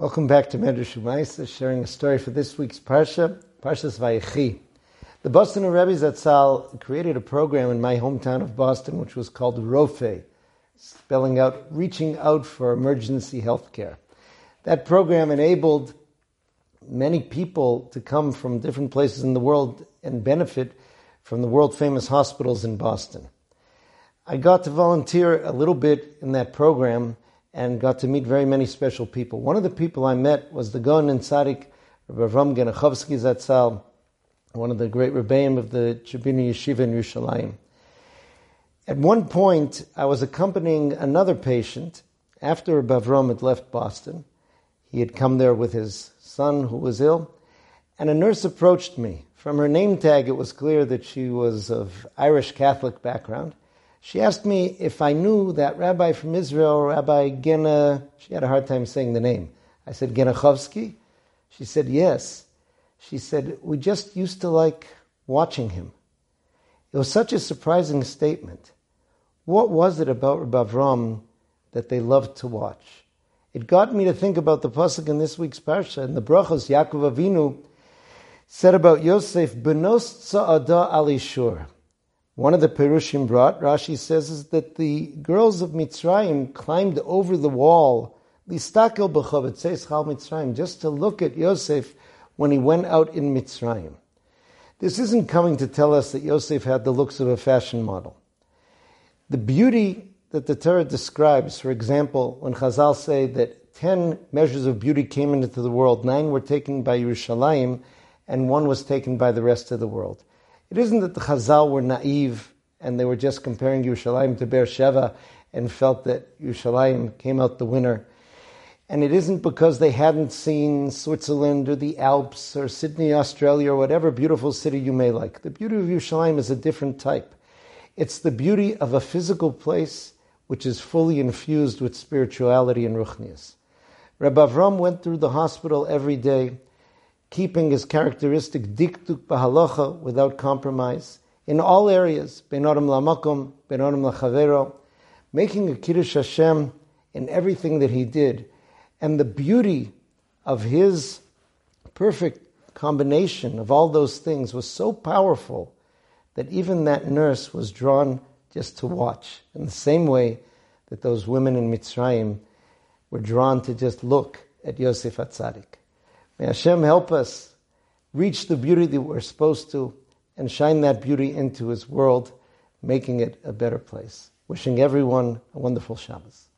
Welcome back to Medrash Umaisa, sharing a story for this week's Parsha, Parshas Vayechi. The Boston Rebbe Zatzal created a program in my hometown of Boston, which was called ROFE, spelling out reaching out for emergency health care. That program enabled many people to come from different places in the world and benefit from the world famous hospitals in Boston. I got to volunteer a little bit in that program and got to meet very many special people. One of the people I met was the Gaon and Tzaddik, Rabbi Avram Genachovsky Zatzal, one of the great rebbeim of the Chevron Yeshiva in Yerushalayim. At one point, I was accompanying another patient after Rabbi Avram had left Boston. He had come there with his son who was ill, and a nurse approached me. From her name tag, it was clear that she was of Irish Catholic background. She asked me if I knew that rabbi from Israel, Rabbi Gena, she had a hard time saying the name. I said, Genachovsky? She said, yes. She said, we just used to like watching him. It was such a surprising statement. What was it about Rabbi Avram that they loved to watch? It got me to think about the pasuk in this week's parsha. and the brachos, Yaakov Avinu said about Yosef, "Benos tza'ada alishur." One of the Perushim brought, Rashi says, is that the girls of Mitzrayim climbed over the wall, listakel Mitzrayim, just to look at Yosef when he went out in Mitzrayim. This isn't coming to tell us that Yosef had the looks of a fashion model. The beauty that the Torah describes, for example, when Chazal say that ten measures of beauty came into the world, nine were taken by Yerushalayim, and one was taken by the rest of the world. It isn't that the Chazal were naive and they were just comparing Yerushalayim to Beersheba and felt that Yerushalayim came out the winner. And it isn't because they hadn't seen Switzerland or the Alps or Sydney, Australia, or whatever beautiful city you may like. The beauty of Yerushalayim is a different type. It's the beauty of a physical place which is fully infused with spirituality and ruchnias. Rabbi Avram went through the hospital every day keeping his characteristic dikduk bahalacha without compromise in all areas, benorim lamakum, benorim lachavero, making a kiddush Hashem in everything that he did, and the beauty of his perfect combination of all those things was so powerful that even that nurse was drawn just to watch, in the same way that those women in Mitzrayim were drawn to just look at Yosef Atzadik. May Hashem help us reach the beauty that we're supposed to and shine that beauty into His world, making it a better place. Wishing everyone a wonderful Shabbos.